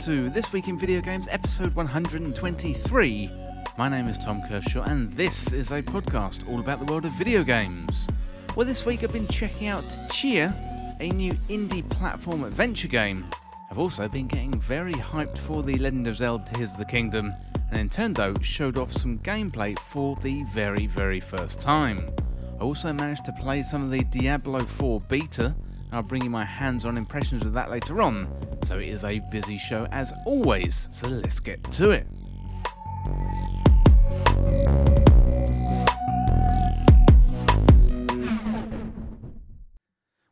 to This Week in Video Games, episode 123. My name is Tom Kershaw, and this is a podcast all about the world of video games. Well, this week I've been checking out Tchia, a new indie platform adventure game. I've also been getting very hyped for The Legend of Zelda Tears of the Kingdom, and Nintendo showed off some gameplay for the very, very first time. I also managed to play some of the Diablo 4 beta, I'll bring you my hands on impressions of that later on. So it is a busy show as always, so let's get to it.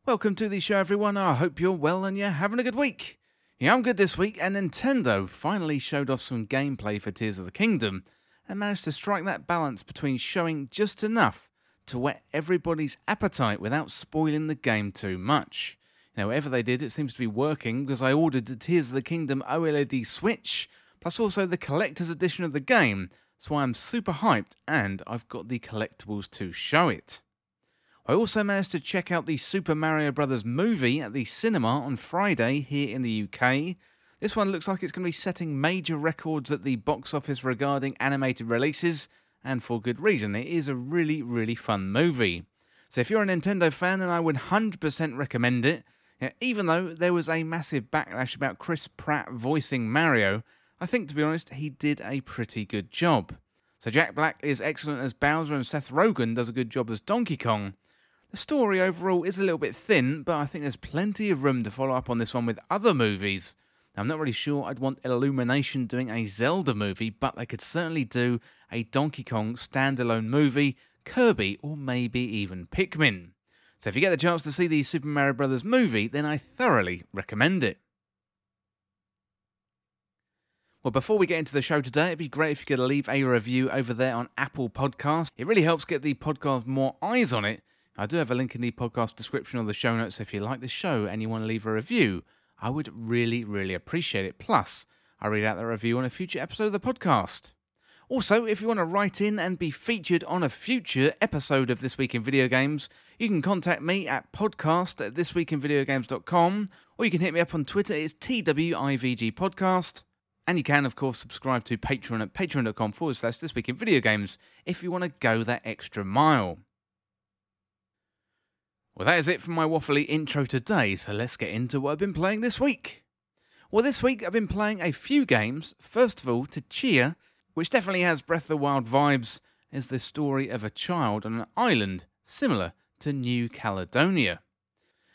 Welcome to the show, everyone. I hope you're well and you're having a good week. Yeah, I'm good this week, and Nintendo finally showed off some gameplay for Tears of the Kingdom and managed to strike that balance between showing just enough to whet everybody's appetite without spoiling the game too much. Now, whatever they did, it seems to be working because I ordered the Tears of the Kingdom OLED Switch, plus also the collector's edition of the game, so I'm super hyped and I've got the collectibles to show it. I also managed to check out the Super Mario Bros. movie at the cinema on Friday here in the UK. This one looks like it's going to be setting major records at the box office regarding animated releases, and for good reason. It is a really, really fun movie. So if you're a Nintendo fan, then I would 100% recommend it. Even though there was a massive backlash about Chris Pratt voicing Mario, I think to be honest, he did a pretty good job. So Jack Black is excellent as Bowser and Seth Rogen does a good job as Donkey Kong. The story overall is a little bit thin, but I think there's plenty of room to follow up on this one with other movies. I'm not really sure I'd want Illumination doing a Zelda movie, but they could certainly do a Donkey Kong standalone movie, Kirby, or maybe even Pikmin. So if you get the chance to see the Super Mario Bros. movie, then I thoroughly recommend it. Well, before we get into the show today, it'd be great if you could leave a review over there on Apple Podcast. It really helps get the podcast more eyes on it. I do have a link in the podcast description or the show notes if you like the show and you want to leave a review. I would really, really appreciate it. Plus, I read out the review on a future episode of the podcast. Also, if you want to write in and be featured on a future episode of This Week in Video Games, you can contact me at podcast at thisweekinvideogames.com or you can hit me up on Twitter, it's TWIVG Podcast. And you can, of course, subscribe to Patreon at patreon.com forward slash This Week in Video Games if you want to go that extra mile. Well, that is it for my waffly intro today, so let's get into what I've been playing this week. Well, this week I've been playing a few games. First of all, Tchia, which definitely has Breath of the Wild vibes, is the story of a child on an island similar to New Caledonia.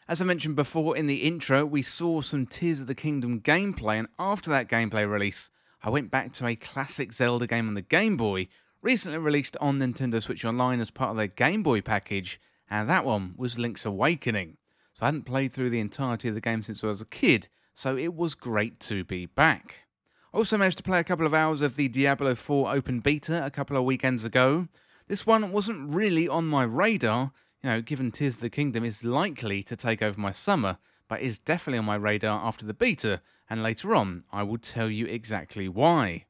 As I mentioned before in the intro, we saw some Tears of the Kingdom gameplay, and after that gameplay release, I went back to a classic Zelda game on the Game Boy, recently released on Nintendo Switch Online as part of their Game Boy package, and that one was Link's Awakening. So I hadn't played through the entirety of the game since I was a kid, so it was great to be back. I also managed to play a couple of hours of the Diablo 4 open beta a couple of weekends ago. This one wasn't really on my radar, you know, given Tears of the Kingdom is likely to take over my summer, but is definitely on my radar after the beta, and later on I will tell you exactly why.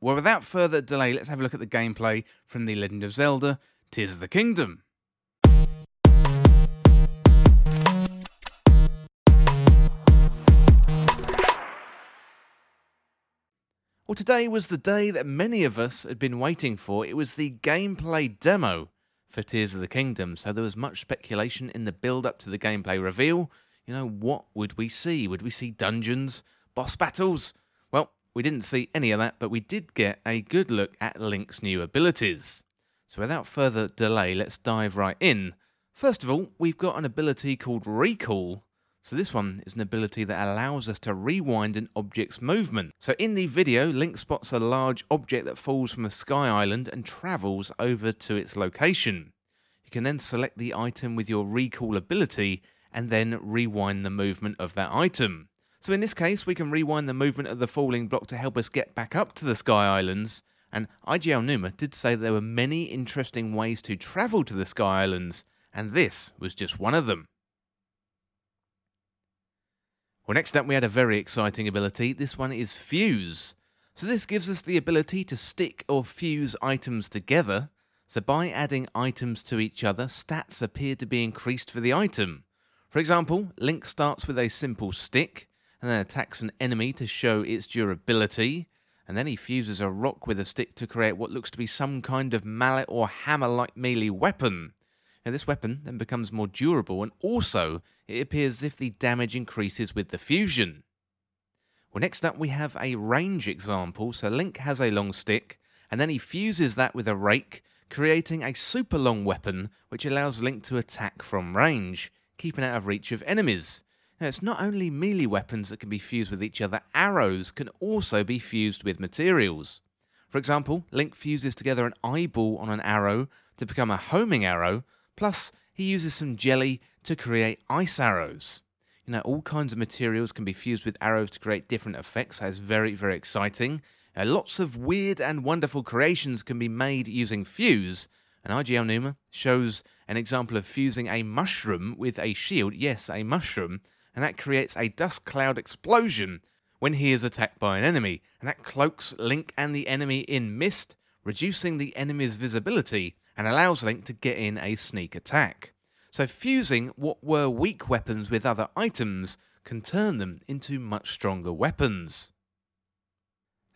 Well, without further delay, let's have a look at the gameplay from The Legend of Zelda Tears of the Kingdom. Well, today was the day that many of us had been waiting for. It was the gameplay demo for Tears of the Kingdom, so there was much speculation in the build up to the gameplay reveal. You know, what would we see? Would we see dungeons, boss battles? Well, we didn't see any of that, but we did get a good look at Link's new abilities. So without further delay, let's dive right in. First of all, we've got an ability called Recall, so this one is an ability that allows us to rewind an object's movement. So in the video, Link spots a large object that falls from a sky island and travels over to its location. You can then select the item with your recall ability and then rewind the movement of that item. So in this case, we can rewind the movement of the falling block to help us get back up to the Sky Islands. And Eiji Aonuma did say there were many interesting ways to travel to the Sky Islands, and this was just one of them. Well, next up, we had a very exciting ability. This one is Fuse. So, this gives us the ability to stick or fuse items together. So, by adding items to each other, stats appear to be increased for the item. For example, Link starts with a simple stick, and then attacks an enemy to show its durability. And then he fuses a rock with a stick to create what looks to be some kind of mallet or hammer like melee weapon. Now, this weapon then becomes more durable, and also it appears as if the damage increases with the fusion. Well, next up we have a range example. So Link has a long stick, and then he fuses that with a rake, creating a super long weapon which allows Link to attack from range, keeping out of reach of enemies. Now, it's not only melee weapons that can be fused with each other, arrows can also be fused with materials. For example, Link fuses together an eyeball on an arrow to become a homing arrow, plus, he uses some jelly to create ice arrows. You know, all kinds of materials can be fused with arrows to create different effects. That is very, very exciting. Uh, lots of weird and wonderful creations can be made using fuse, and Eiji Aonuma shows an example of fusing a mushroom with a shield. Yes, a mushroom and that creates a dust cloud explosion when he is attacked by an enemy, and that cloaks Link and the enemy in mist, reducing the enemy's visibility and allows Link to get in a sneak attack. So fusing what were weak weapons with other items can turn them into much stronger weapons.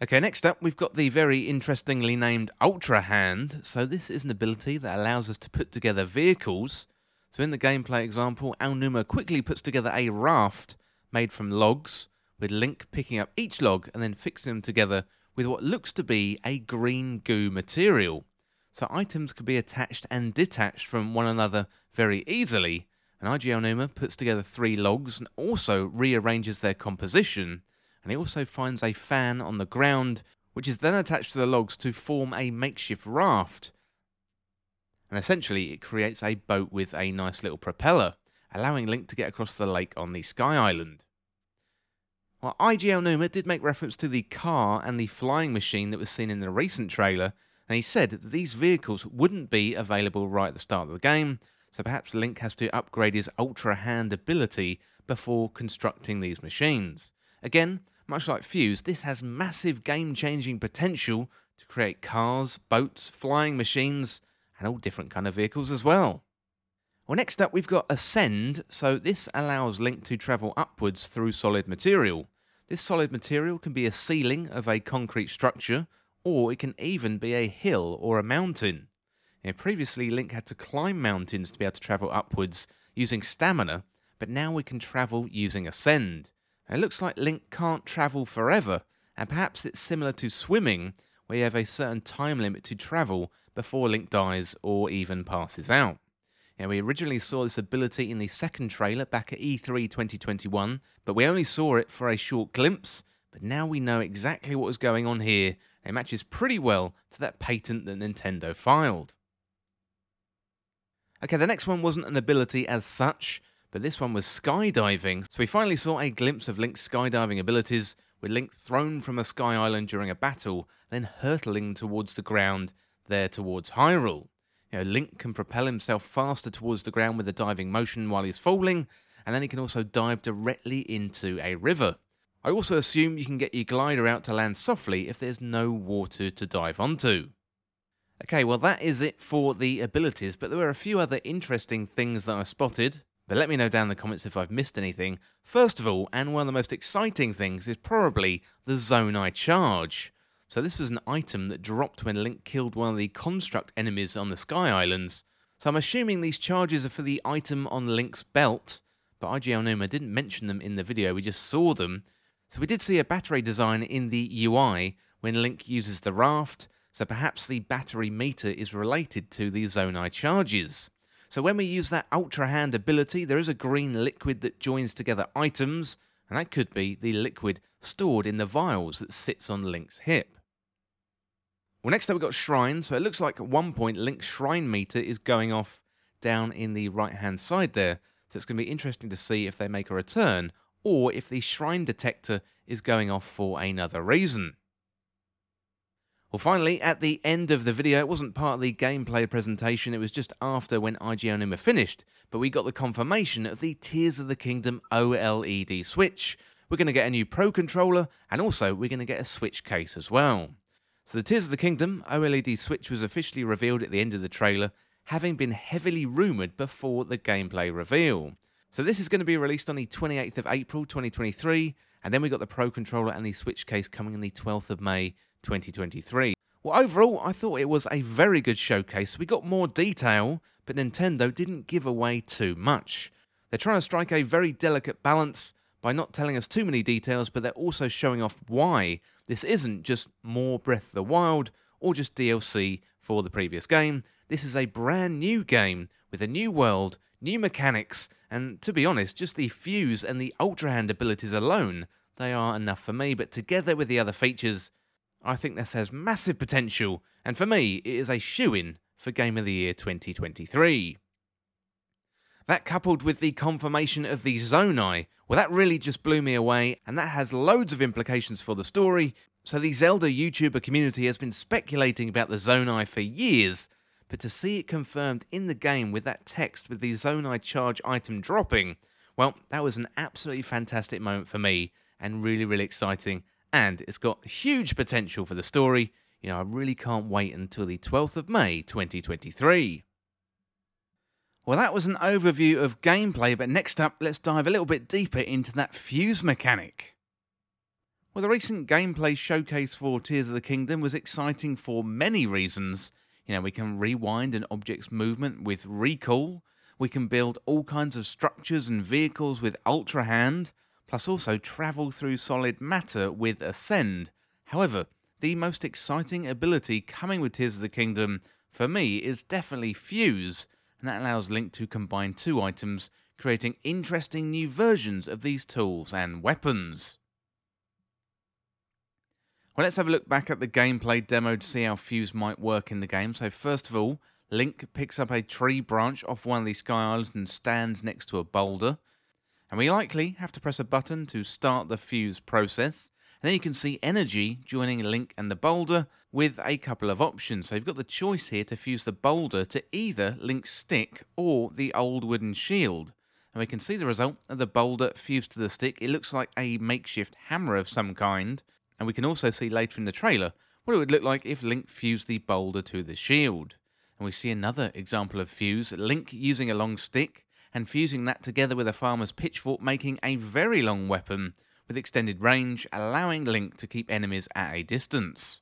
Okay, next up we've got the very interestingly named Ultra Hand. So this is an ability that allows us to put together vehicles so in the gameplay example, Aonuma quickly puts together a raft made from logs, with Link picking up each log and then fixing them together with what looks to be a green goo material. So items can be attached and detached from one another very easily, and Eiji Aonuma puts together three logs and also rearranges their composition, and he also finds a fan on the ground, which is then attached to the logs to form a makeshift raft, and essentially it creates a boat with a nice little propeller, allowing Link to get across the lake on the Sky Island. Well, Eiji Aonuma did make reference to the car and the flying machine that was seen in the recent trailer, and he said that these vehicles wouldn't be available right at the start of the game, so perhaps Link has to upgrade his Ultra Hand ability before constructing these machines. Again, much like Fuse, this has massive game changing potential to create cars, boats, flying machines, and all different kind of vehicles as well. Well, next up we've got Ascend, so this allows Link to travel upwards through solid material. This solid material can be a ceiling of a concrete structure, or it can even be a hill or a mountain. Now, previously, Link had to climb mountains to be able to travel upwards using stamina, but now we can travel using Ascend. It looks like Link can't travel forever, and perhaps it's similar to swimming, where you have a certain time limit to travel before Link dies or even passes out. Now, we originally saw this ability in the second trailer back at E3 2021, but we only saw it for a short glimpse. But now we know exactly what was going on here, and it matches pretty well to that patent that Nintendo filed. Okay, the next one wasn't an ability as such, but this one was skydiving. So we finally saw a glimpse of Link's skydiving abilities, with Link thrown from a sky island during a battle, then hurtling towards the ground there towards Hyrule. You know, Link can propel himself faster towards the ground with a diving motion while he's falling, and then he can also dive directly into a river. I also assume you can get your glider out to land softly if there's no water to dive onto. Okay, well that is it for the abilities, but there were a few other interesting things that I spotted. But let me know down in the comments if I've missed anything. First of all, and one of the most exciting things is probably the Zonai Charge. So this was an item that dropped when Link killed one of the construct enemies on the Sky Islands. So I'm assuming these charges are for the item on Link's belt, but Eiji Aonuma didn't mention them in the video, we just saw them. So we did see a battery design in the UI when Link uses the raft, so perhaps the battery meter is related to the Zonai charges. So when we use that Ultra Hand ability, there is a green liquid that joins together items, and that could be the liquid stored in the vials that sits on Link's hip. Well, next up we've got Shrine, So it looks like at one point Link's shrine meter is going off down in the right hand side there. So it's going to be interesting to see if they make a return or if the shrine detector is going off for another reason. Well, finally, at the end of the video, it wasn't part of the gameplay presentation, it was just after when Eiji Aonuma finished, but we got the confirmation of the Tears of the Kingdom OLED Switch. We're going to get a new Pro controller, and also we're going to get a Switch case as well. So the Tears of the Kingdom OLED Switch was officially revealed at the end of the trailer, having been heavily rumoured before the gameplay reveal. So this is going to be released on the 28th of April 2023, And then we got the Pro Controller and the Switch case coming on the 12th of May 2023. Well, overall, I thought it was a very good showcase. We got more detail, but Nintendo didn't give away too much. They're trying to strike a very delicate balance by not telling us too many details, but they're also showing off why this isn't just more Breath of the Wild or just DLC for the previous game. This is a brand new game with a new world, new mechanics, and to be honest, just the fuse and the Ultra Hand abilities alone, they are enough for me, but together with the other features, I think this has massive potential, and for me, it is a shoe in for Game of the Year 2023. That coupled with the confirmation of the Zonai, well, that really just blew me away, and that has loads of implications for the story. So, the Zelda YouTuber community has been speculating about the Zonai for years, but to see it confirmed in the game with that text with the Zonai charge item dropping, well, that was an absolutely fantastic moment for me and really, really exciting. And it's got huge potential for the story. You know, I really can't wait until the 12th of May 2023. Well, that was an overview of gameplay, but next up, let's dive a little bit deeper into that fuse mechanic. Well, the recent gameplay showcase for Tears of the Kingdom was exciting for many reasons, you know, we can rewind an object's movement with recall. We can build all kinds of structures and vehicles with Ultra Hand, plus also travel through solid matter with Ascend. However, the most exciting ability coming with Tears of the Kingdom for me is definitely Fuse, and that allows Link to combine two items, creating interesting new versions of these tools and weapons. Well, let's have a look back at the gameplay demo to see how Fuse might work in the game. So first of all, Link picks up a tree branch off one of these sky islands and stands next to a boulder. And we likely have to press a button to start the fuse process. And then you can see energy joining Link and the boulder with a couple of options. So you've got the choice here to fuse the boulder to either Link's stick or the old wooden shield. And we can see the result of the boulder fused to the stick. It looks like a makeshift hammer of some kind. And we can also see later in the trailer what it would look like if Link fused the boulder to the shield. And we see another example of fuse, Link using a long stick and fusing that together with a farmer's pitchfork, making a very long weapon with extended range, allowing Link to keep enemies at a distance.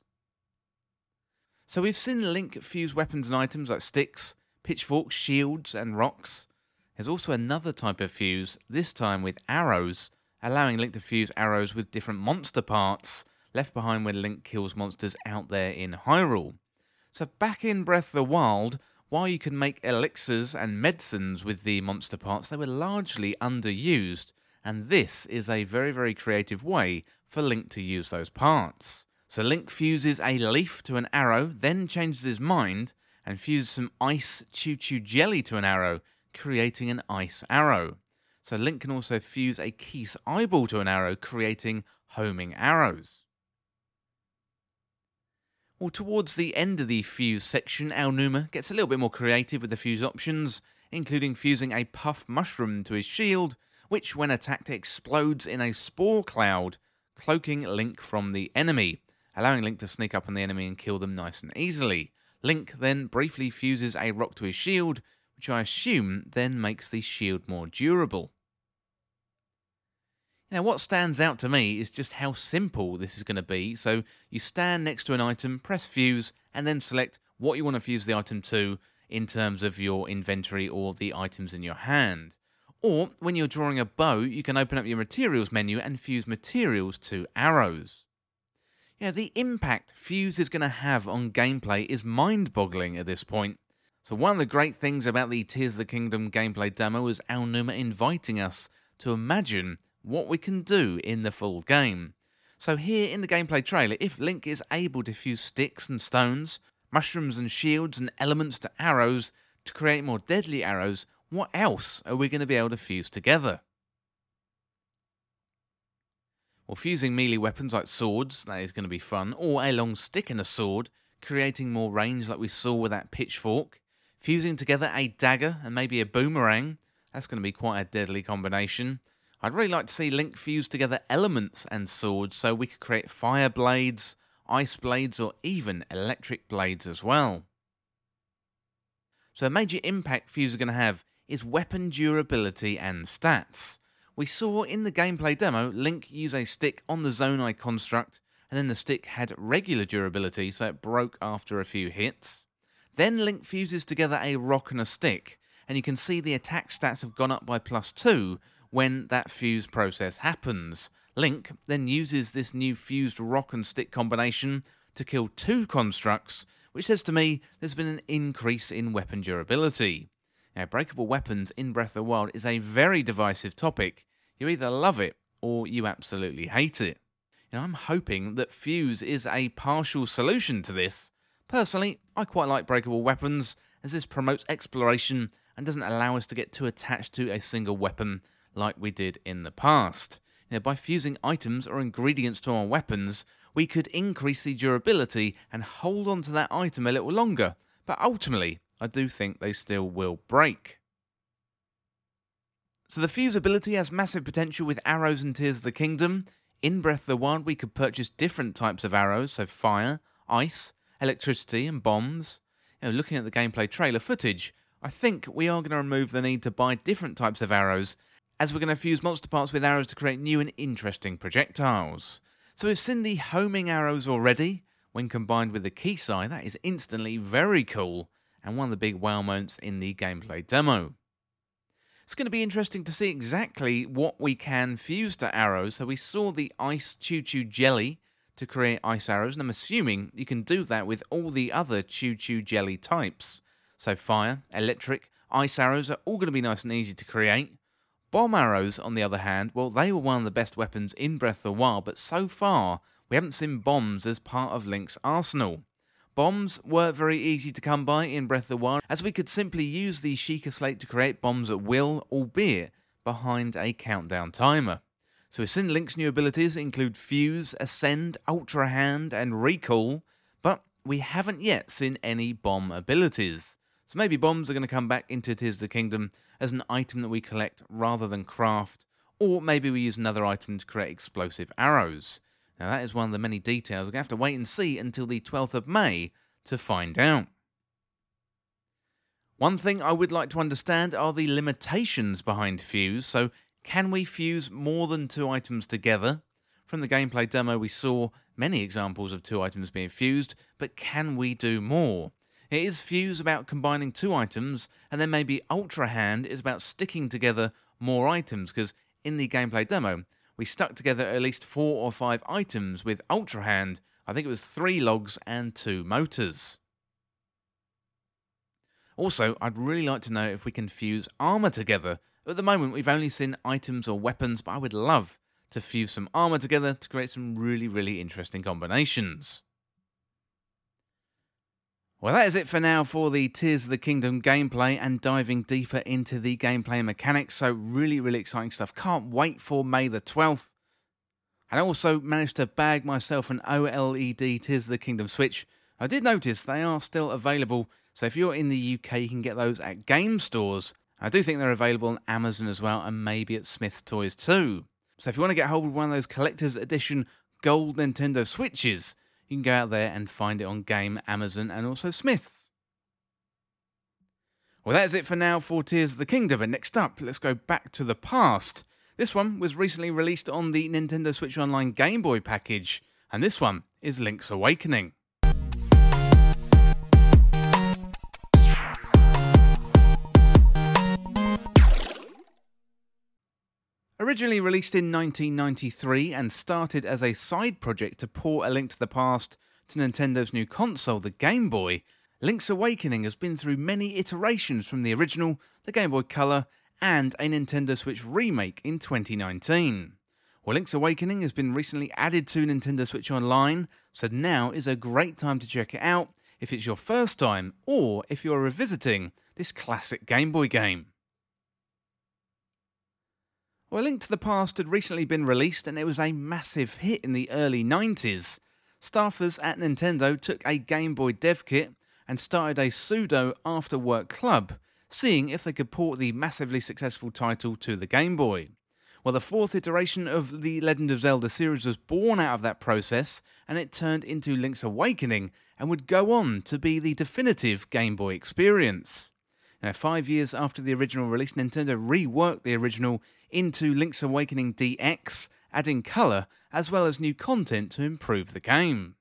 So we've seen Link fuse weapons and items like sticks, pitchforks, shields, and rocks. There's also another type of fuse, this time with arrows, allowing Link to fuse arrows with different monster parts left behind when Link kills monsters out there in Hyrule. So back in Breath of the Wild, while you can make elixirs and medicines with the monster parts, they were largely underused, and this is a very, very creative way for Link to use those parts. So Link fuses a leaf to an arrow, then changes his mind, and fuses some ice ChuChu jelly to an arrow, creating an ice arrow. So Link can also fuse a Keese eyeball to an arrow, creating homing arrows. Well, towards the end of the fuse section, Aonuma gets a little bit more creative with the fuse options, including fusing a puff mushroom to his shield, which, when attacked, explodes in a spore cloud, cloaking Link from the enemy, allowing Link to sneak up on the enemy and kill them nice and easily. Link then briefly fuses a rock to his shield, which I assume then makes the shield more durable. Now, what stands out to me is just how simple this is going to be. So, you stand next to an item, press fuse, and then select what you want to fuse the item to in terms of your inventory or the items in your hand. Or, when you're drawing a bow, you can open up your materials menu and fuse materials to arrows. Yeah, the impact Fuse is going to have on gameplay is mind boggling at this point. So, one of the great things about the Tears of the Kingdom gameplay demo was Aonuma inviting us to imagine what we can do in the full game. So here in the gameplay trailer, if Link is able to fuse sticks and stones, mushrooms and shields and elements to arrows to create more deadly arrows, what else are we going to be able to fuse together? Well, fusing melee weapons like swords, that is going to be fun, or a long stick and a sword, creating more range like we saw with that pitchfork. Fusing together a dagger and maybe a boomerang, that's going to be quite a deadly combination. I'd really like to see Link fuse together elements and swords so we could create fire blades, ice blades, or even electric blades as well. So, a major impact Fuse are going to have is weapon durability and stats. We saw in the gameplay demo Link use a stick on the Zone Zonai construct, and then the stick had regular durability, so it broke after a few hits. Then Link fuses together a rock and a stick, and you can see the attack stats have gone up by plus 2 when that fuse process happens. Link then uses this new fused rock and stick combination to kill two constructs, which says to me there's been an increase in weapon durability. Now, breakable weapons in Breath of the Wild is a very divisive topic. You either love it or you absolutely hate it. Now, I'm hoping that Fuse is a partial solution to this. Personally, I quite like breakable weapons, as this promotes exploration and doesn't allow us to get too attached to a single weapon like we did in the past. Now, by fusing items or ingredients to our weapons, we could increase the durability and hold on to that item a little longer, but ultimately, I do think they still will break. So the fusibility has massive potential with arrows and Tears of the Kingdom. In Breath of the Wild, we could purchase different types of arrows, so fire, ice, electricity, and bombs. You know, looking at the gameplay trailer footage, I think we are going to remove the need to buy different types of arrows as we're going to fuse monster parts with arrows to create new and interesting projectiles. So we've seen the homing arrows already. When combined with the key Kisei, that is instantly very cool, and one of the big wow moments in the gameplay demo. It's going to be interesting to see exactly what we can fuse to arrows. So we saw the ice ChuChu jelly to create ice arrows, and I'm assuming you can do that with all the other ChuChu jelly types. So fire, electric, ice arrows are all going to be nice and easy to create. Bomb arrows, on the other hand, well, they were one of the best weapons in Breath of the Wild, but so far, we haven't seen bombs as part of Link's arsenal. Bombs were very easy to come by in Breath of the Wild, as we could simply use the Sheikah Slate to create bombs at will, albeit behind a countdown timer. So we've seen Link's new abilities include Fuse, Ascend, Ultra Hand, and Recall, but we haven't yet seen any bomb abilities. So maybe bombs are going to come back into of the Kingdom as an item that we collect rather than craft, or maybe we use another item to create explosive arrows. Now, that is one of the many details. We're going to have to wait and see until the 12th of May to find out. One thing I would like to understand are the limitations behind Fuse. So, can we fuse more than two items together? From the gameplay demo, we saw many examples of two items being fused, but can we do more? It is Fuse about combining two items, and then maybe Ultra Hand is about sticking together more items, because in the gameplay demo, we stuck together at least four or five items with Ultra Hand. I think it was three logs and two motors. Also, I'd really like to know if we can fuse armor together. At the moment, we've only seen items or weapons, but I would love to fuse some armor together to create some really, really interesting combinations. Well, that is it for now for the Tears of the Kingdom gameplay and diving deeper into the gameplay mechanics. So, really, really exciting stuff. Can't wait for May the 12th. And I also managed to bag myself an OLED Tears of the Kingdom Switch. I did notice they are still available, so if you're in the UK, you can get those at game stores. I do think they're available on Amazon as well, and maybe at Smyths Toys too. So if you want to get hold of one of those collector's edition gold Nintendo Switches, you can go out there and find it on Game, Amazon, and also Smyths. Well, that's it for now for Tears of the Kingdom. And next up, let's go back to the past. This one was recently released on the Nintendo Switch Online Game Boy package, and this one is Link's Awakening. Originally released in 1993 and started as a side project to port A Link to the Past to Nintendo's new console, the Game Boy, Link's Awakening has been through many iterations from the original, the Game Boy Color, and a Nintendo Switch remake in 2019. Well, Link's Awakening has been recently added to Nintendo Switch Online, so now is a great time to check it out if it's your first time or if you're revisiting this classic Game Boy game. Well, Link to the Past had recently been released and it was a massive hit in the early 90s. Staffers at Nintendo took a Game Boy dev kit and started a pseudo after work club, seeing if they could port the massively successful title to the Game Boy. Well, the fourth iteration of the Legend of Zelda series was born out of that process, and it turned into Link's Awakening and would go on to be the definitive Game Boy experience. Now, five years after the original release, Nintendo reworked the original into Link's Awakening DX, adding colour as well as new content to improve the game.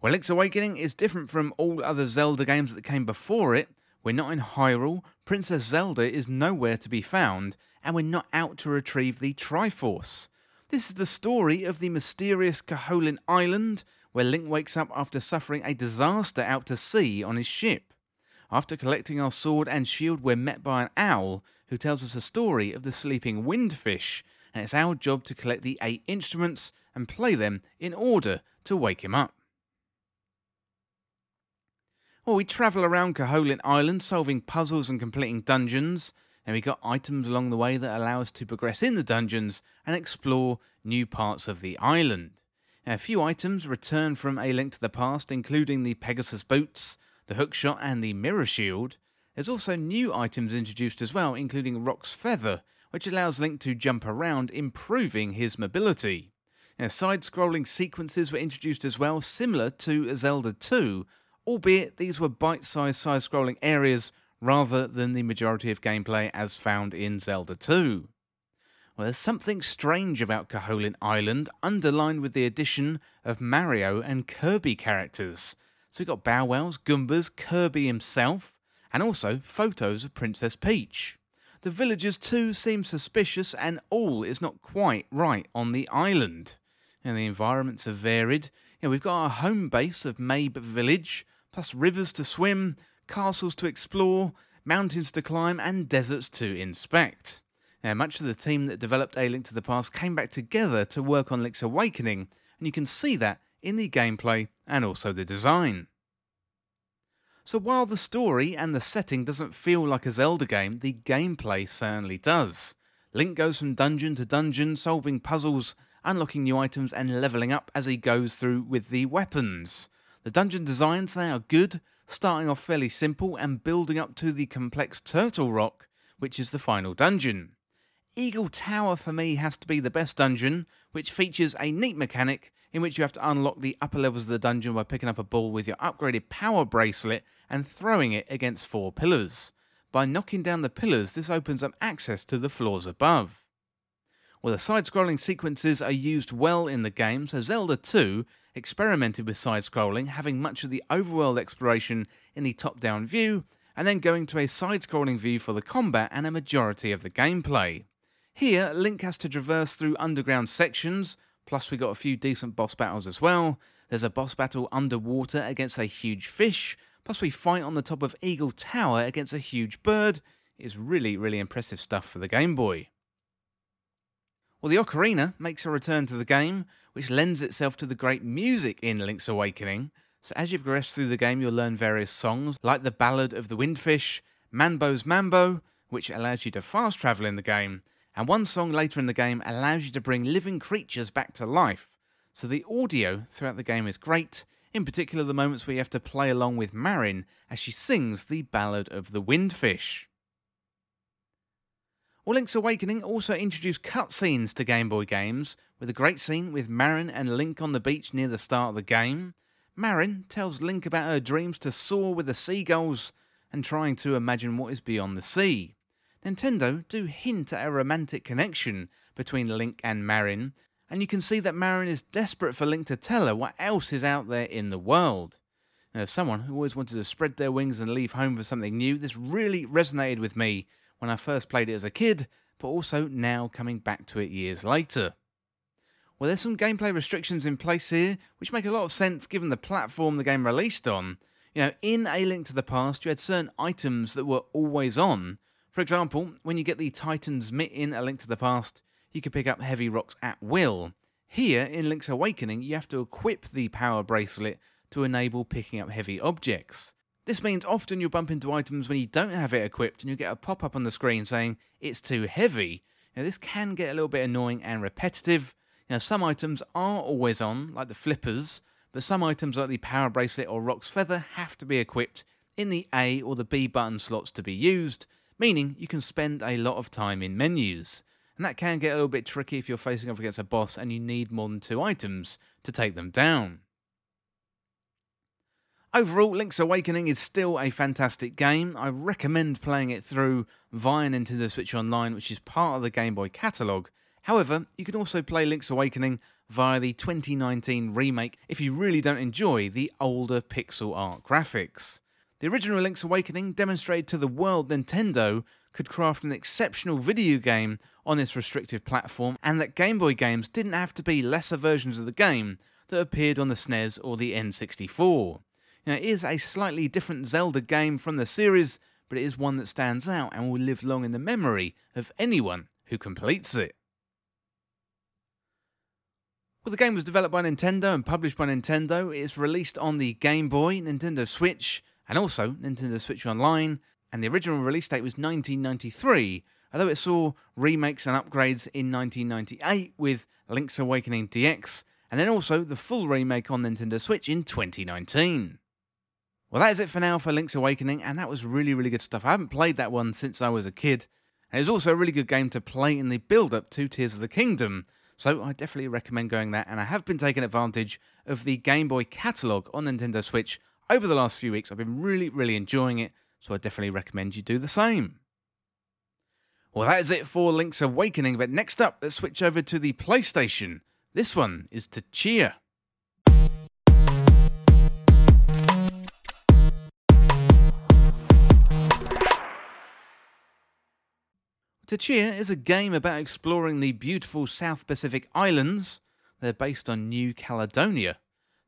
Well, Link's Awakening is different from all other Zelda games that came before it. We're not in Hyrule, Princess Zelda is nowhere to be found, and we're not out to retrieve the Triforce. This is the story of the mysterious Koholint Island, where Link wakes up after suffering a disaster out to sea on his ship. After collecting our sword and shield, we're met by an owl who tells us a story of the sleeping windfish, and it's our job to collect the eight instruments and play them in order to wake him up. Well, we travel around Koholint Island solving puzzles and completing dungeons, and we got items along the way that allow us to progress in the dungeons and explore new parts of the island. A few items return from A Link to the Past, including the Pegasus boots, the hookshot, and the mirror shield. There's also new items introduced as well, including Roc's Feather, which allows Link to jump around, improving his mobility. Now, side scrolling sequences were introduced as well, similar to Zelda 2, albeit these were bite sized side scrolling areas rather than the majority of gameplay as found in Zelda 2. Well, there's something strange about Koholint Island, underlined with the addition of Mario and Kirby characters. So we've got Bow Wows, Goombas, Kirby himself, and also photos of Princess Peach. The villagers too seem suspicious, and all is not quite right on the island. And the environments are varied. You know, we've got our home base of Mabe Village, plus rivers to swim, castles to explore, mountains to climb, and deserts to inspect. Now, much of the team that developed A Link to the Past came back together to work on Link's Awakening, and you can see that in the gameplay and also the design. So while the story and the setting doesn't feel like a Zelda game, the gameplay certainly does. Link goes from dungeon to dungeon, solving puzzles, unlocking new items, and leveling up as he goes through with the weapons. The dungeon designs, they are good, starting off fairly simple and building up to the complex Turtle Rock, which is the final dungeon. Eagle Tower for me has to be the best dungeon, which features a neat mechanic in which you have to unlock the upper levels of the dungeon by picking up a ball with your upgraded power bracelet and throwing it against four pillars. By knocking down the pillars, this opens up access to the floors above. Well, the side scrolling sequences are used well in the game, so Zelda 2 experimented with side scrolling, having much of the overworld exploration in the top down view, and then going to a side scrolling view for the combat and a majority of the gameplay. Here, Link has to traverse through underground sections, plus, we got a few decent boss battles as well. There's a boss battle underwater against a huge fish, plus, we fight on the top of Eagle Tower against a huge bird. It's really, really impressive stuff for the Game Boy. Well, the ocarina makes a return to the game, which lends itself to the great music in Link's Awakening. So, as you progress through the game, you'll learn various songs, like the Ballad of the Windfish, Manbo's Mambo, which allows you to fast travel in the game, and one song later in the game allows you to bring living creatures back to life. So, the audio throughout the game is great, in particular, the moments where you have to play along with Marin as she sings the Ballad of the Windfish. Well, Link's Awakening also introduced cutscenes to Game Boy games, with a great scene with Marin and Link on the beach near the start of the game. Marin tells Link about her dreams to soar with the seagulls and trying to imagine what is beyond the sea. Nintendo do hint at a romantic connection between Link and Marin, and you can see that Marin is desperate for Link to tell her what else is out there in the world. Now, as someone who always wanted to spread their wings and leave home for something new, this really resonated with me when I first played it as a kid, but also now coming back to it years later. Well, there's some gameplay restrictions in place here, which make a lot of sense given the platform the game released on. You know, in A Link to the Past, you had certain items that were always on. For example, when you get the Titan's Mitt in A Link to the Past, you can pick up heavy rocks at will. Here, in Link's Awakening, you have to equip the power bracelet to enable picking up heavy objects. This means often you'll bump into items when you don't have it equipped and you get a pop up on the screen saying it's too heavy. Now, this can get a little bit annoying and repetitive. Now, some items are always on, like the flippers, but some items like the power bracelet or Roc's feather have to be equipped in the A or the B button slots to be used, meaning you can spend a lot of time in menus. And that can get a little bit tricky if you're facing off against a boss and you need more than two items to take them down. Overall, Link's Awakening is still a fantastic game. I recommend playing it through via Nintendo Switch Online, which is part of the Game Boy catalogue. However, you can also play Link's Awakening via the 2019 remake if you really don't enjoy the older pixel art graphics. The original Link's Awakening demonstrated to the world Nintendo could craft an exceptional video game on this restrictive platform and that Game Boy games didn't have to be lesser versions of the game that appeared on the SNES or the N64. Now, it is a slightly different Zelda game from the series, but it is one that stands out and will live long in the memory of anyone who completes it. Well, the game was developed by Nintendo and published by Nintendo. It is released on the Game Boy, Nintendo Switch, and also Nintendo Switch Online, and the original release date was 1993, although it saw remakes and upgrades in 1998 with Link's Awakening DX, and then also the full remake on Nintendo Switch in 2019. Well, that is it for now for Link's Awakening, and that was really, really good stuff. I haven't played that one since I was a kid. And it was also a really good game to play in the build up to Tears of the Kingdom, so I definitely recommend going there. And I have been taking advantage of the Game Boy catalogue on Nintendo Switch over the last few weeks. I've been really, really enjoying it, so I definitely recommend you do the same. Well, that is it for Link's Awakening, but next up, let's switch over to the PlayStation. This one is Tchia. Tchia is a game about exploring the beautiful South Pacific islands. They're based on New Caledonia.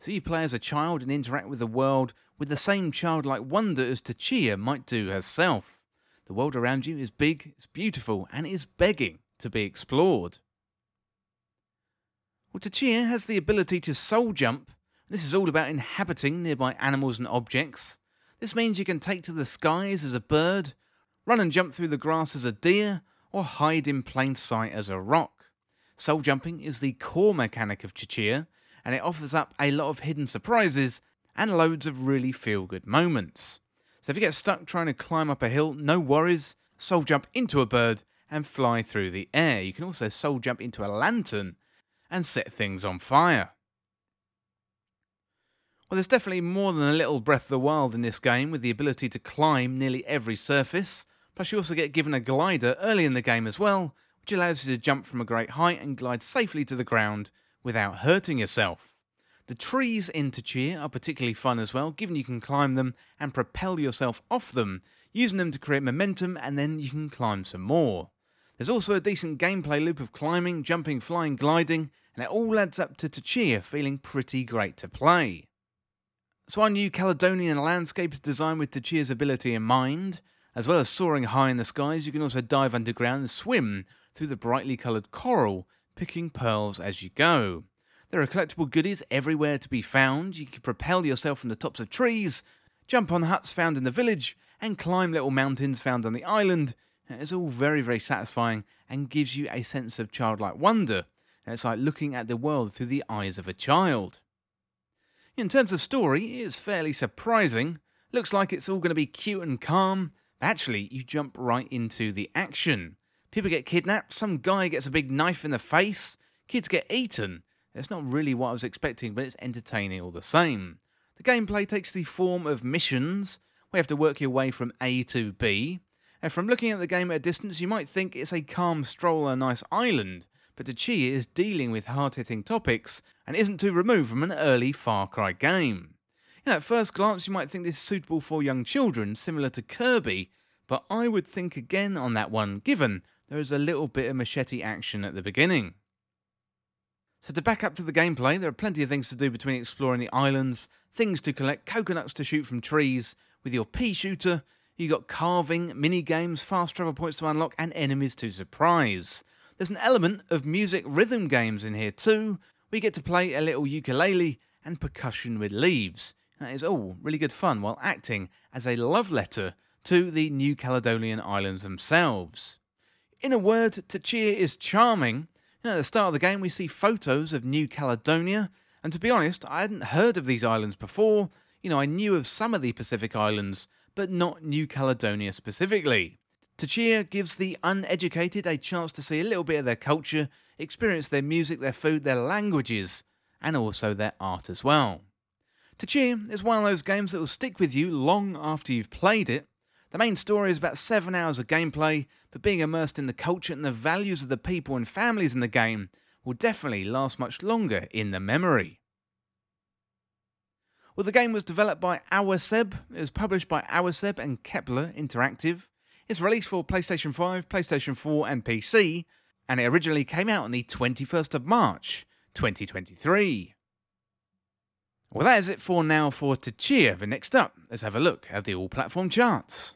So you play as a child and interact with the world with the same childlike wonder as Tchia might do herself. The world around you is big, it's beautiful, and is begging to be explored. Well, Tchia has the ability to soul jump. This is all about inhabiting nearby animals and objects. This means you can take to the skies as a bird, run and jump through the grass as a deer, or hide in plain sight as a rock. Soul jumping is the core mechanic of Tchia, and it offers up a lot of hidden surprises and loads of really feel good moments. So if you get stuck trying to climb up a hill, no worries, soul jump into a bird and fly through the air. You can also soul jump into a lantern and set things on fire. Well, there's definitely more than a little Breath of the Wild in this game with the ability to climb nearly every surface, Plus, you also get given a glider early in the game as well, which allows you to jump from a great height and glide safely to the ground without hurting yourself. The trees in Tchia are particularly fun as well, given you can climb them and propel yourself off them, using them to create momentum and then you can climb some more. There's also a decent gameplay loop of climbing, jumping, flying, gliding, and it all adds up to Tchia feeling pretty great to play. So our new Caledonian landscape is designed with Tchia's ability in mind, as well as soaring high in the skies, you can also dive underground and swim through the brightly coloured coral, picking pearls as you go. There are collectible goodies everywhere to be found. You can propel yourself from the tops of trees, jump on huts found in the village, and climb little mountains found on the island. It's all very, very satisfying and gives you a sense of childlike wonder. It's like looking at the world through the eyes of a child. In terms of story, it's fairly surprising. Looks like it's all going to be cute and calm, Actually, you jump right into the action. People get kidnapped, some guy gets a big knife in the face, kids get eaten. It's not really what I was expecting, but it's entertaining all the same. The gameplay takes the form of missions. We have to work your way from A to B. And from looking at the game at a distance, you might think it's a calm stroll on a nice island, but Tchia is dealing with hard hitting topics and isn't too removed from an early Far Cry game. You know, at first glance, you might think this is suitable for young children, similar to Kirby, but I would think again on that one, given there is a little bit of machete action at the beginning. So, to back up to the gameplay, there are plenty of things to do between exploring the islands, things to collect, coconuts to shoot from trees. With your pea shooter, you got carving, mini games, fast travel points to unlock, and enemies to surprise. There's an element of music rhythm games in here too. We get to play a little ukulele and percussion with leaves. That is all really good fun while acting as a love letter to the New Caledonian Islands themselves. In a word, Tchia is charming. You know, at the start of the game, we see photos of New Caledonia, and to be honest, I hadn't heard of these islands before. You know, I knew of some of the Pacific Islands, but not New Caledonia specifically. Tchia gives the uneducated a chance to see a little bit of their culture, experience their music, their food, their languages, and also their art as well. Tchia is one of those games that will stick with you long after you've played it. The main story is about 7 hours of gameplay, but being immersed in the culture and the values of the people and families in the game will definitely last much longer in the memory. Well, the game was developed by Awaceb, it was published by Awaceb and Kepler Interactive. It's released for PlayStation 5, PlayStation 4, and PC, and it originally came out on the 21st of March, 2023. Well, that is it for now for Tchia. But next up, let's have a look at the all platform charts.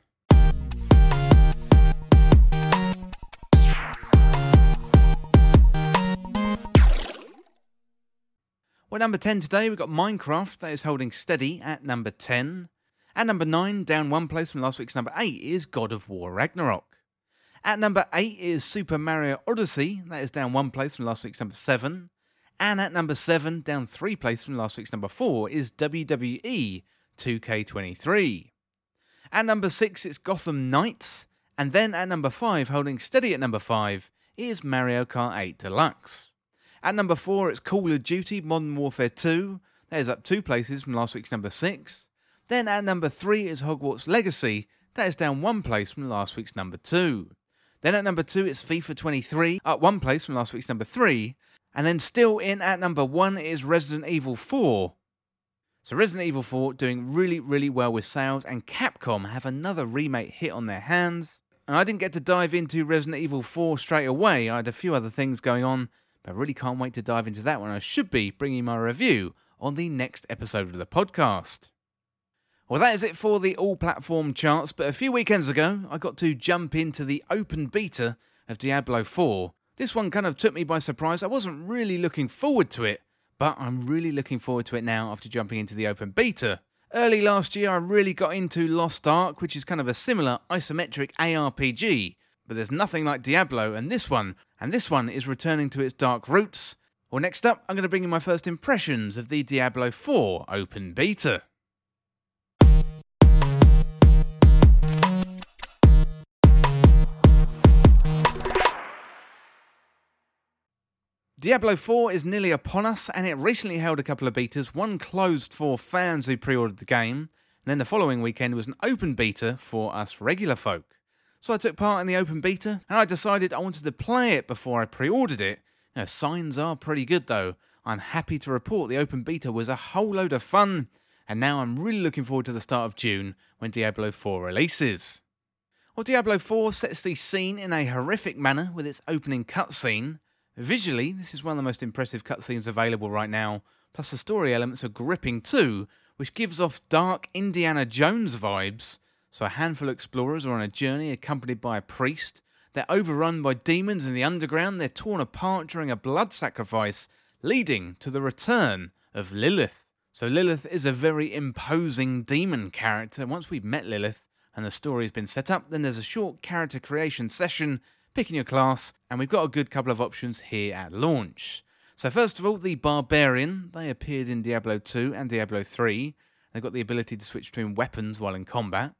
Well, number 10 today, we've got Minecraft, that is holding steady at number 10. At number 9, down one place from last week's number 8, is God of War Ragnarok. At number 8 is Super Mario Odyssey, that is down one place from last week's number 7. And at number 7, down three places from last week's number 4, is WWE 2K23. At number 6, it's Gotham Knights. And then at number 5, holding steady at number 5, is Mario Kart 8 Deluxe. At number 4, it's Call of Duty Modern Warfare 2. That is up two places from last week's number 6. Then at number 3 is Hogwarts Legacy. That is down one place from last week's number 2. Then at number 2, it's FIFA 23, up one place from last week's number 3. And then still in at number one is Resident Evil 4. So Resident Evil 4 doing really, really well with sales, and Capcom have another remake hit on their hands. And I didn't get to dive into Resident Evil 4 straight away. I had a few other things going on, but I really can't wait to dive into that one. I should be bringing my review on the next episode of the podcast. Well, that is it for the all platform charts, but a few weekends ago, I got to jump into the open beta of Diablo 4, this one kind of took me by surprise. I wasn't really looking forward to it, but I'm really looking forward to it now after jumping into the open beta. Early last year, I really got into Lost Ark, which is kind of a similar isometric ARPG, but there's nothing like Diablo and this one, and this one is returning to its dark roots. Well, next up, I'm going to bring you my first impressions of the Diablo 4 open beta. Diablo 4 is nearly upon us, and it recently held a couple of betas. One closed for fans who pre ordered the game, and then the following weekend was an open beta for us regular folk. So I took part in the open beta, and I decided I wanted to play it before I pre ordered it. You know, signs are pretty good though. I'm happy to report the open beta was a whole load of fun, and now I'm really looking forward to the start of June when Diablo 4 releases. Well, Diablo 4 sets the scene in a horrific manner with its opening cutscene. Visually, this is one of the most impressive cutscenes available right now, plus the story elements are gripping too, which gives off dark Indiana Jones vibes. So, a handful of explorers are on a journey accompanied by a priest. They're overrun by demons in the underground, they're torn apart during a blood sacrifice, leading to the return of Lilith. So, Lilith is a very imposing demon character. Once we've met Lilith and the story's been set up, then there's a short character creation session picking your class, and we've got a good couple of options here at launch. So first of all, the Barbarian, they appeared in Diablo 2 and Diablo 3. They've got the ability to switch between weapons while in combat.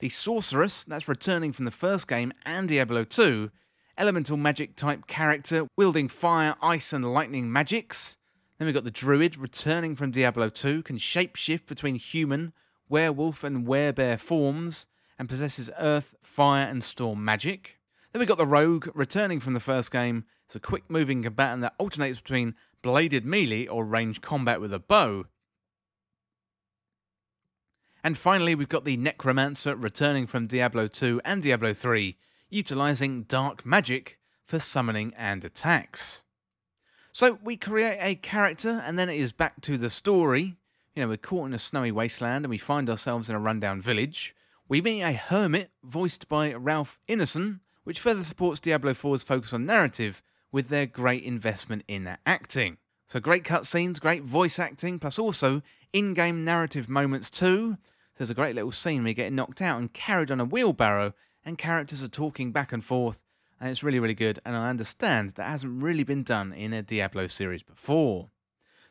The Sorceress, that's returning from the first game and Diablo 2, elemental magic type character wielding fire, ice, and lightning magics. Then we've got the Druid, returning from Diablo 2, can shapeshift between human, werewolf, and werebear forms, and possesses earth, fire, and storm magic. Then we've got the Rogue returning from the first game. It's a quick moving combatant that alternates between bladed melee or ranged combat with a bow. And finally, we've got the Necromancer returning from Diablo 2 and Diablo 3, utilizing dark magic for summoning and attacks. So we create a character, and then it is back to the story. You know, we're caught in a snowy wasteland and we find ourselves in a rundown village. We meet a hermit voiced by Ralph Ineson, which further supports Diablo 4's focus on narrative with their great investment in their acting. So great cutscenes, great voice acting, plus also in-game narrative moments too. There's a great little scene where you get knocked out and carried on a wheelbarrow, and characters are talking back and forth, and it's really, really good. And I understand that hasn't really been done in a Diablo series before.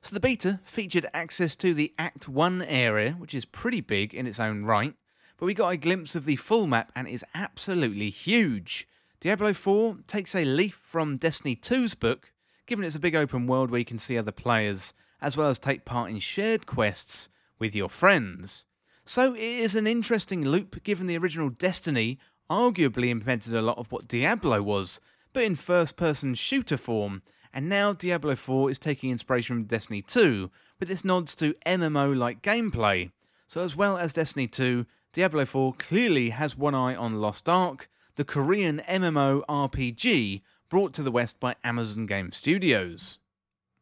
So the beta featured access to the Act 1 area, which is pretty big in its own right, but we got a glimpse of the full map and is absolutely huge. Diablo 4 takes a leaf from Destiny 2's book, given it's a big open world where you can see other players, as well as take part in shared quests with your friends. So it is an interesting loop given the original Destiny arguably invented a lot of what Diablo was, but in first person shooter form, and now Diablo 4 is taking inspiration from Destiny 2 with its nods to MMO like gameplay. So, as well as Destiny 2, Diablo 4 clearly has one eye on Lost Ark, the Korean MMO RPG brought to the West by Amazon Game Studios.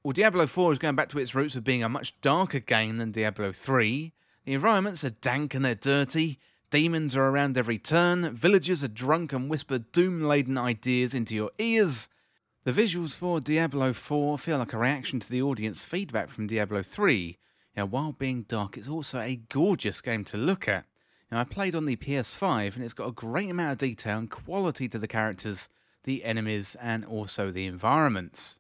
Well, Diablo 4 is going back to its roots of being a much darker game than Diablo 3. The environments are dank and they're dirty, demons are around every turn, villagers are drunk and whisper doom laden ideas into your ears. The visuals for Diablo 4 feel like a reaction to the audience feedback from Diablo 3. Now, while being dark, it's also a gorgeous game to look at. Now, I played on the PS5 and it's got a great amount of detail and quality to the characters, the enemies, and also the environments.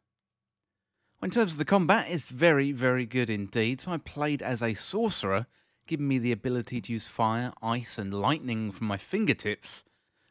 In terms of the combat, it's very, very good indeed. So I played as a sorcerer, giving me the ability to use fire, ice, and lightning from my fingertips.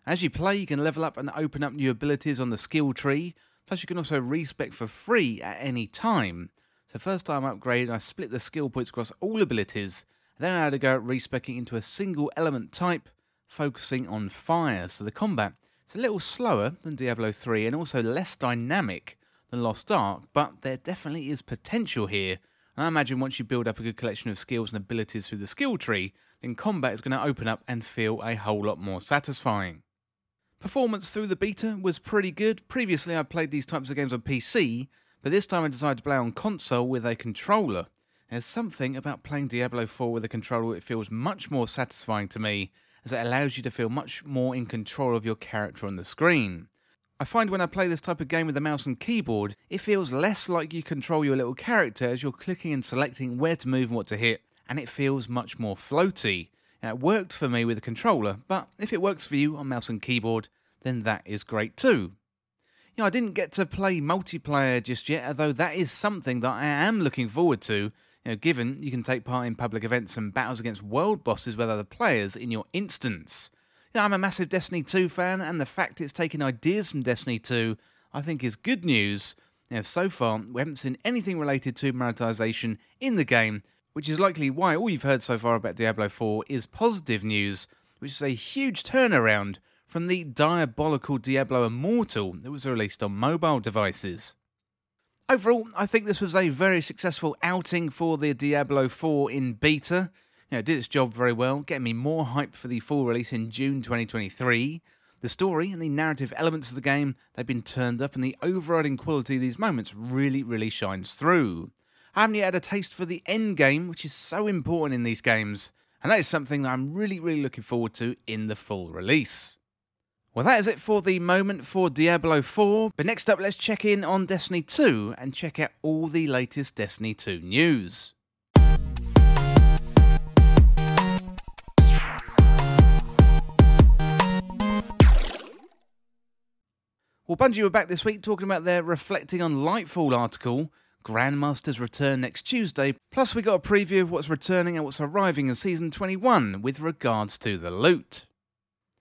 As you play, you can level up and open up new abilities on the skill tree, plus you can also respec for free at any time. So first time I upgraded, I split the skill points across all abilities, and then I had to go at respecing into a single element type, focusing on fire. So the combat is a little slower than Diablo 3 and also less dynamic, than Lost Ark, but there definitely is potential here. And I imagine once you build up a good collection of skills and abilities through the skill tree, then combat is going to open up and feel a whole lot more satisfying. Performance through the beta was pretty good. Previously, I played these types of games on PC, but this time I decided to play on console with a controller. There's something about playing Diablo 4 with a controller that feels much more satisfying to me, as it allows you to feel much more in control of your character on the screen. I find when I play this type of game with a mouse and keyboard, it feels less like you control your little character as you're clicking and selecting where to move and what to hit, and it feels much more floaty. Now, it worked for me with a controller, but if it works for you on mouse and keyboard, then that is great too. You know, I didn't get to play multiplayer just yet, although that is something that I am looking forward to. You know, given you can take part in public events and battles against world bosses with other players in your instance. Know, I'm a massive Destiny 2 fan, and the fact it's taking ideas from Destiny 2, I think, is good news. You know, so far, we haven't seen anything related to monetization in the game, which is likely why all you've heard so far about Diablo 4 is positive news, which is a huge turnaround from the diabolical Diablo Immortal that was released on mobile devices. Overall, I think this was a very successful outing for the Diablo 4 in beta you know, did its job very well, getting me more hype for the full release in June 2023. The story and the narrative elements of the game, they've been turned up, and the overriding quality of these moments really, really shines through. I haven't yet had a taste for the end game, which is so important in these games, and that is something that I'm really, really looking forward to in the full release. Well, that is it for the moment for Diablo 4, but next up, let's check in on Destiny 2 and check out all the latest Destiny 2 news. Well, Bungie were back this week talking about their Reflecting on Lightfall article. Grandmasters return next Tuesday. Plus, we got a preview of what's returning and what's arriving in Season 21 with regards to the loot.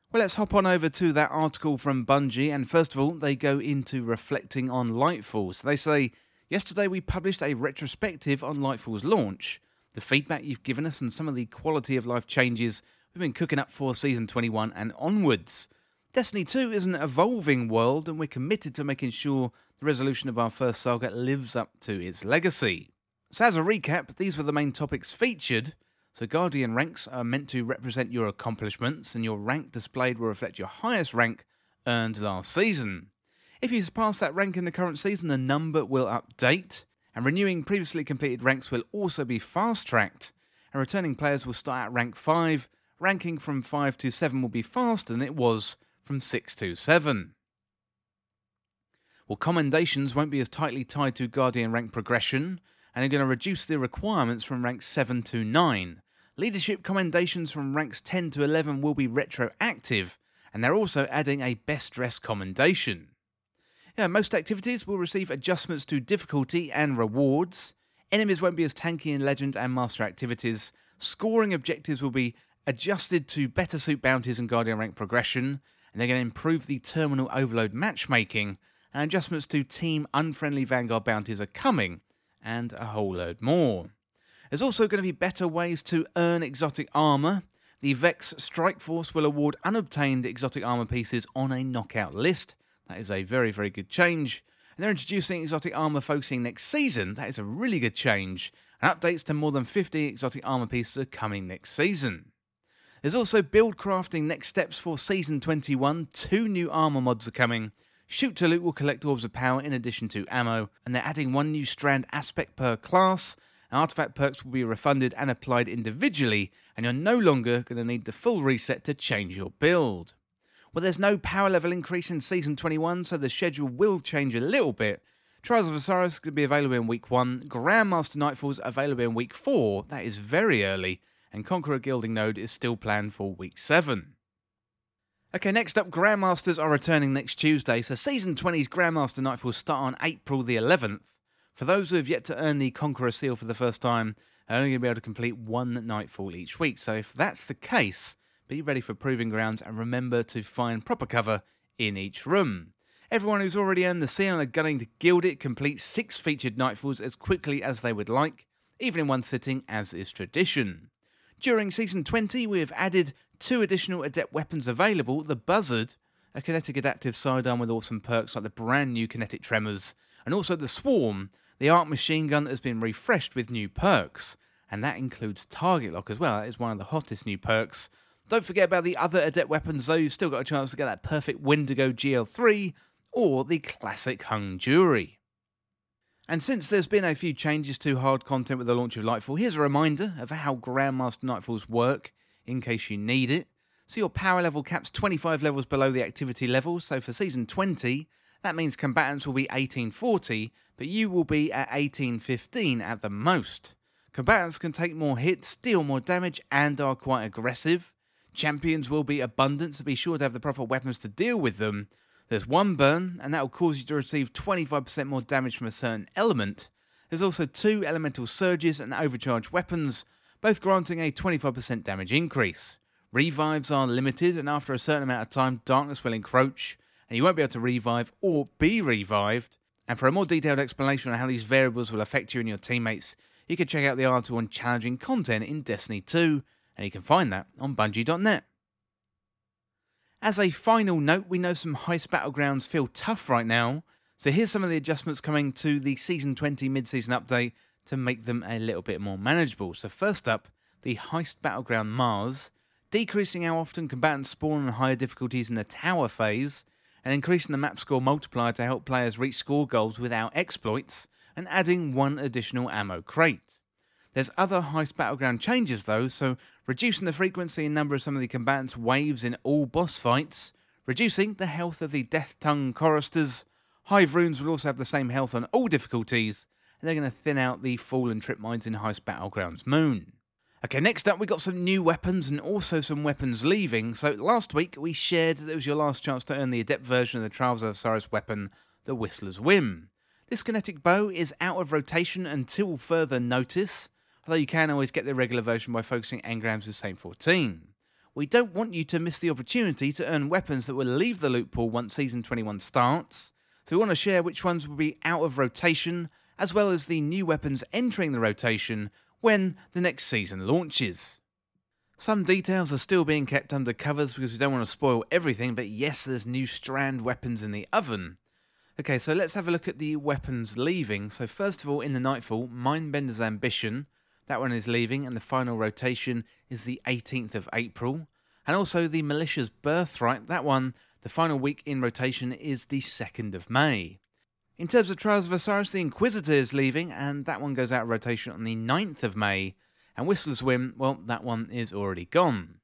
Well, let's hop on over to that article from Bungie, and first of all, they go into reflecting on Lightfall. So they say, Yesterday we published a retrospective on Lightfall's launch. The feedback you've given us and some of the quality of life changes we've been cooking up for Season 21 and onwards. Destiny 2 is an evolving world, and we're committed to making sure the resolution of our first saga lives up to its legacy. So, as a recap, these were the main topics featured. So, Guardian ranks are meant to represent your accomplishments, and your rank displayed will reflect your highest rank earned last season. If you surpass that rank in the current season, the number will update, and renewing previously completed ranks will also be fast tracked, and returning players will start at rank 5. Ranking from 5 to 7 will be faster than it was from 6 to 7. Well, commendations won't be as tightly tied to Guardian rank progression, and they're going to reduce the requirements from rank 7 to 9. Leadership commendations from ranks 10 to 11 will be retroactive, and they're also adding a best dress commendation. Yeah, most activities will receive adjustments to difficulty and rewards. Enemies won't be as tanky in Legend and Master activities. Scoring objectives will be adjusted to better suit bounties and Guardian rank progression, and they're going to improve the terminal overload matchmaking, and adjustments to team unfriendly Vanguard bounties are coming, and a whole load more. There's also going to be better ways to earn exotic armour. The Vex Strike Force will award unobtained exotic armour pieces on a knockout list. That is a very, very good change. And they're introducing exotic armour focusing next season. That is a really good change. And updates to more than 50 exotic armour pieces are coming next season. There's also build crafting next steps for Season 21. Two new armour mods are coming. Shoot to Loot will collect orbs of power in addition to ammo, and they're adding one new strand aspect per class, artifact perks will be refunded and applied individually, and you're no longer going to need the full reset to change your build. Well, there's no power level increase in Season 21, so the schedule will change a little bit. Trials of Osiris is going to be available in Week 1, Grandmaster Nightfall's available in Week 4, that is very early, and Conqueror Gilding Node is still planned for Week 7. Okay, next up, Grandmasters are returning next Tuesday, so Season 20's Grandmaster Nightfall start on April the 11th. For those who have yet to earn the Conqueror seal for the first time, they're only going to be able to complete one Nightfall each week. So if that's the case, be ready for Proving Grounds and remember to find proper cover in each room. Everyone who's already earned the seal and are gunning to gild it complete six featured Nightfalls as quickly as they would like, even in one sitting as is tradition. During Season 20, we have added two additional adept weapons available the Buzzard, a kinetic adaptive sidearm with awesome perks like the brand new kinetic tremors, and also the Swarm, the arc machine gun that has been refreshed with new perks, and that includes target lock as well. That is one of the hottest new perks. Don't forget about the other adept weapons though, you've still got a chance to get that perfect Wendigo GL3 or the classic Hung Jury. And since there's been a few changes to hard content with the launch of Nightfall, here's a reminder of how Grandmaster Nightfalls work in case you need it. So your power level caps 25 levels below the activity level, so for season 20, that means combatants will be 1840, but you will be at 1815 at the most. Combatants can take more hits, deal more damage, and are quite aggressive. Champions will be abundant, so be sure to have the proper weapons to deal with them. There's one burn, and that will cause you to receive 25% more damage from a certain element. There's also two elemental surges and overcharged weapons, both granting a 25% damage increase. Revives are limited, and after a certain amount of time, darkness will encroach, and you won't be able to revive or be revived. And for a more detailed explanation on how these variables will affect you and your teammates, you can check out the article on challenging content in Destiny 2, and you can find that on Bungie.net. As a final note, we know some heist battlegrounds feel tough right now, so here's some of the adjustments coming to the Season 20 mid season update to make them a little bit more manageable. So, first up, the heist battleground Mars, decreasing how often combatants spawn on higher difficulties in the tower phase, and increasing the map score multiplier to help players reach score goals without exploits, and adding one additional ammo crate. There's other heist battleground changes though, so reducing the frequency and number of some of the combatants' waves in all boss fights, reducing the health of the Death Tongue choristers. Hive runes will also have the same health on all difficulties, and they're going to thin out the fallen trip mines in Heist Battlegrounds Moon. Okay, next up we got some new weapons and also some weapons leaving. So last week we shared that it was your last chance to earn the adept version of the Trials of Osiris weapon, the Whistler's Whim. This kinetic bow is out of rotation until further notice, although you can always get the regular version by focusing engrams with Saint 14. We don't want you to miss the opportunity to earn weapons that will leave the loot pool once Season 21 starts, so we want to share which ones will be out of rotation, as well as the new weapons entering the rotation when the next season launches. Some details are still being kept under covers because we don't want to spoil everything, but yes, there's new strand weapons in the oven. Okay, so let's have a look at the weapons leaving. So, first of all, in the Nightfall, Mindbender's Ambition, that one is leaving, and the final rotation is the 18th of April. And also the Militia's Birthright, that one, the final week in rotation is the 2nd of May. In terms of Trials of Osiris, the Inquisitor is leaving, and that one goes out of rotation on the 9th of May. And Whistler's Whim, well, that one is already gone.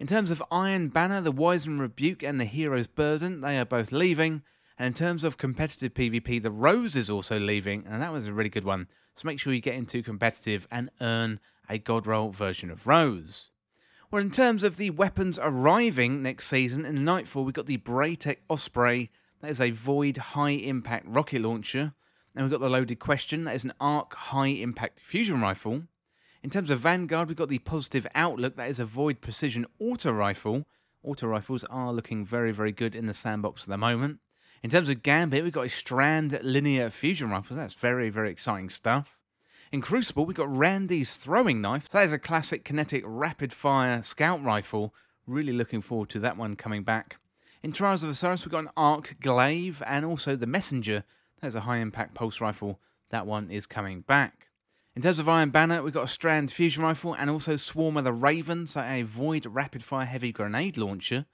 In terms of Iron Banner, the Wizened Rebuke and the Hero's Burden, they are both leaving. And in terms of competitive PvP, the Rose is also leaving, and that was a really good one. So make sure you get into competitive and earn a God Roll version of Rose. Well, in terms of the weapons arriving next season, in Nightfall, we've got the Braytech Osprey that is a Void high impact rocket launcher. And we've got the loaded question. That is an Arc high impact fusion rifle. In terms of Vanguard, we've got the positive outlook. That is a Void precision auto rifle. Auto rifles are looking very, very good in the sandbox at the moment. In terms of Gambit, we've got a Strand linear fusion rifle. That's very, very exciting stuff. In Crucible, we've got Randy's throwing knife. That is a classic kinetic rapid fire scout rifle. Really looking forward to that one coming back. In Trials of Osiris, we've got an Arc Glaive and also the Messenger. That is a high impact pulse rifle. That one is coming back. In terms of Iron Banner, we've got a Strand fusion rifle and also Swarm of the Raven, so a Void rapid fire heavy grenade launcher.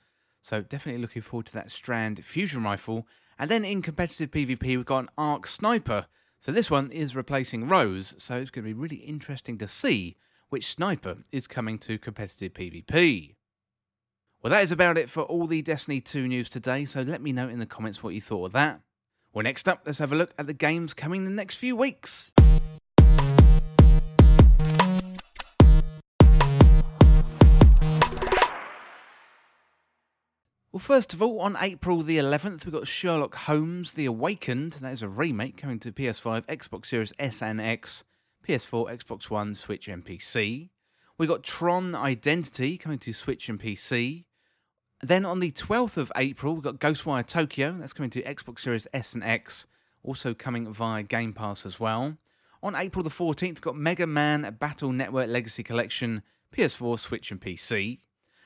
So definitely looking forward to that Strand fusion rifle. And then in competitive PvP, we've got an Arc Sniper. So this one is replacing Rose, so it's going to be really interesting to see which sniper is coming to competitive PvP. Well, that is about it for all the Destiny 2 news today, so let me know in the comments what you thought of that. Well, next up, let's have a look at the games coming the next few weeks. Well, first of all, on April the 11th, we've got Sherlock Holmes The Awakened. That is a remake coming to PS5, Xbox Series S and X, PS4, Xbox One, Switch, and PC. We got Tron Identity coming to Switch and PC. Then on the 12th of April, we've got Ghostwire Tokyo. That's coming to Xbox Series S and X, also coming via Game Pass as well. On April the 14th, we've got Mega Man Battle Network Legacy Collection, PS4, Switch, and PC.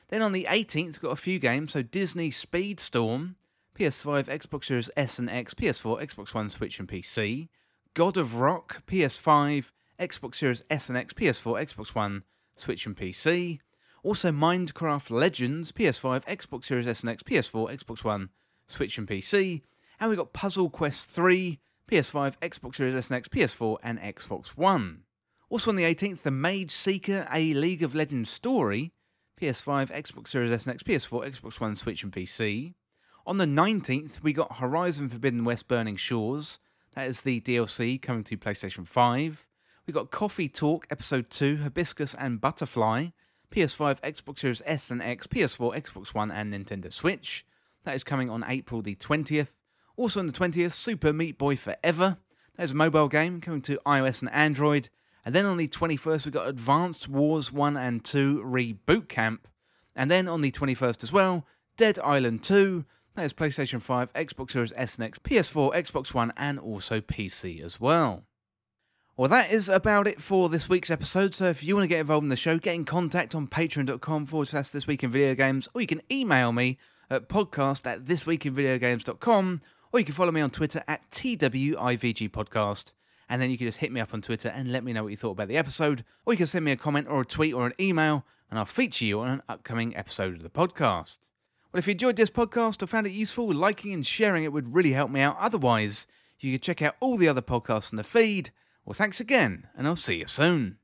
Then on the 18th, we've got a few games. So Disney Speedstorm, PS5, Xbox Series S and X, PS4, Xbox One, Switch, and PC. God of Rock, PS5, Xbox Series S and X, PS4, Xbox One, Switch, and PC. Also Minecraft Legends, PS5, Xbox Series S and X, PS4, Xbox One, Switch, and PC. And we've got Puzzle Quest 3, PS5, Xbox Series S and X, PS4, and Xbox One. Also on the 18th, The Mage Seeker, a League of Legends story, PS5, Xbox Series S and X, PS4, Xbox One, Switch, and PC. On the 19th, we got Horizon Forbidden West Burning Shores. That is the DLC coming to PlayStation 5. We got Coffee Talk Episode 2, Hibiscus and Butterfly. PS5, Xbox Series S and X, PS4, Xbox One, and Nintendo Switch. That is coming on April the 20th. Also on the 20th, Super Meat Boy Forever. That is a mobile game coming to iOS and Android. And then on the 21st, we've got Advanced Wars 1 and 2 Reboot Camp. And then on the 21st as well, Dead Island 2. That is PlayStation 5, Xbox Series S and X, PS4, Xbox One, and also PC as well. Well, that is about it for this week's episode. So if you want to get involved in the show, get in contact on patreon.com forward slash this week in video games, or you can email me at podcast at thisweekinvideogames.com, or you can follow me on Twitter at TWIVG Podcast. And then you can just hit me up on Twitter and let me know what you thought about the episode, or you can send me a comment or a tweet or an email, and I'll feature you on an upcoming episode of the podcast. Well, if you enjoyed this podcast or found it useful, liking and sharing it would really help me out. Otherwise, you can check out all the other podcasts in the feed. Well, thanks again, and I'll see you soon.